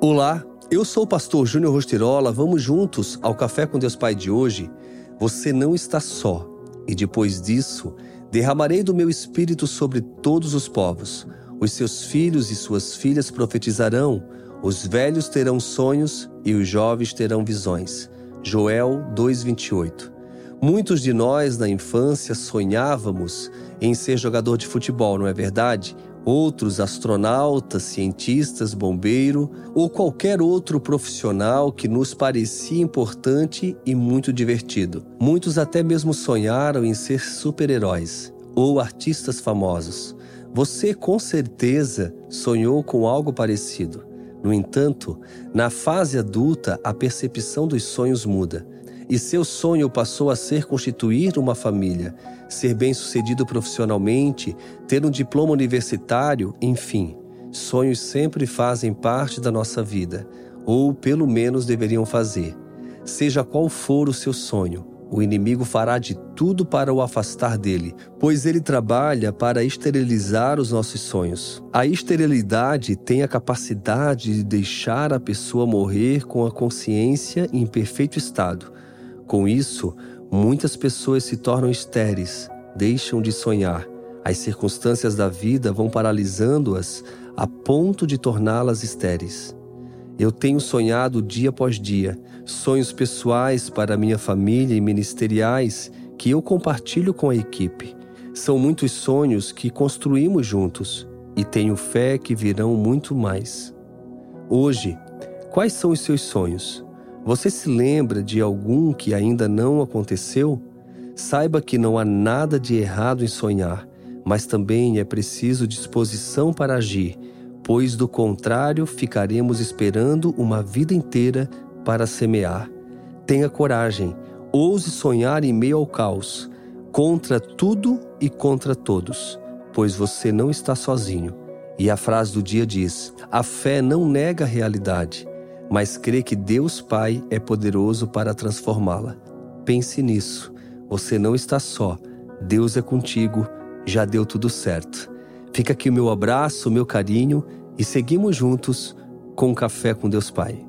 Olá, eu sou o pastor Júnior Rostirola. Vamos juntos ao Café com Deus Pai de hoje. Você não está só. E depois disso, derramarei do meu espírito sobre todos os povos. Os seus filhos e suas filhas profetizarão, os velhos terão sonhos e os jovens terão visões. Joel 2:28. Muitos de nós na infância sonhávamos em ser jogador de futebol, não é verdade? Outros astronautas, cientistas, bombeiro ou qualquer outro profissional que nos parecia importante e muito divertido. Muitos até mesmo sonharam em ser super-heróis ou artistas famosos. Você com certeza sonhou com algo parecido. No entanto, na fase adulta, a percepção dos sonhos muda e seu sonho passou a ser constituir uma família, ser bem-sucedido profissionalmente, ter um diploma universitário, enfim. Sonhos sempre fazem parte da nossa vida, ou pelo menos deveriam fazer. Seja qual for o seu sonho, o inimigo fará de tudo para o afastar dele, pois ele trabalha para esterilizar os nossos sonhos. A esterilidade tem a capacidade de deixar a pessoa morrer com a consciência em perfeito estado com isso, muitas pessoas se tornam estéreis, deixam de sonhar. As circunstâncias da vida vão paralisando-as a ponto de torná-las estéreis. Eu tenho sonhado dia após dia, sonhos pessoais para minha família e ministeriais que eu compartilho com a equipe. São muitos sonhos que construímos juntos e tenho fé que virão muito mais. Hoje, quais são os seus sonhos? Você se lembra de algum que ainda não aconteceu? Saiba que não há nada de errado em sonhar, mas também é preciso disposição para agir, pois do contrário ficaremos esperando uma vida inteira para semear. Tenha coragem, ouse sonhar em meio ao caos, contra tudo e contra todos, pois você não está sozinho. E a frase do dia diz: a fé não nega a realidade mas crê que Deus Pai é poderoso para transformá-la. Pense nisso. Você não está só. Deus é contigo. Já deu tudo certo. Fica aqui o meu abraço, o meu carinho e seguimos juntos com o Café com Deus Pai.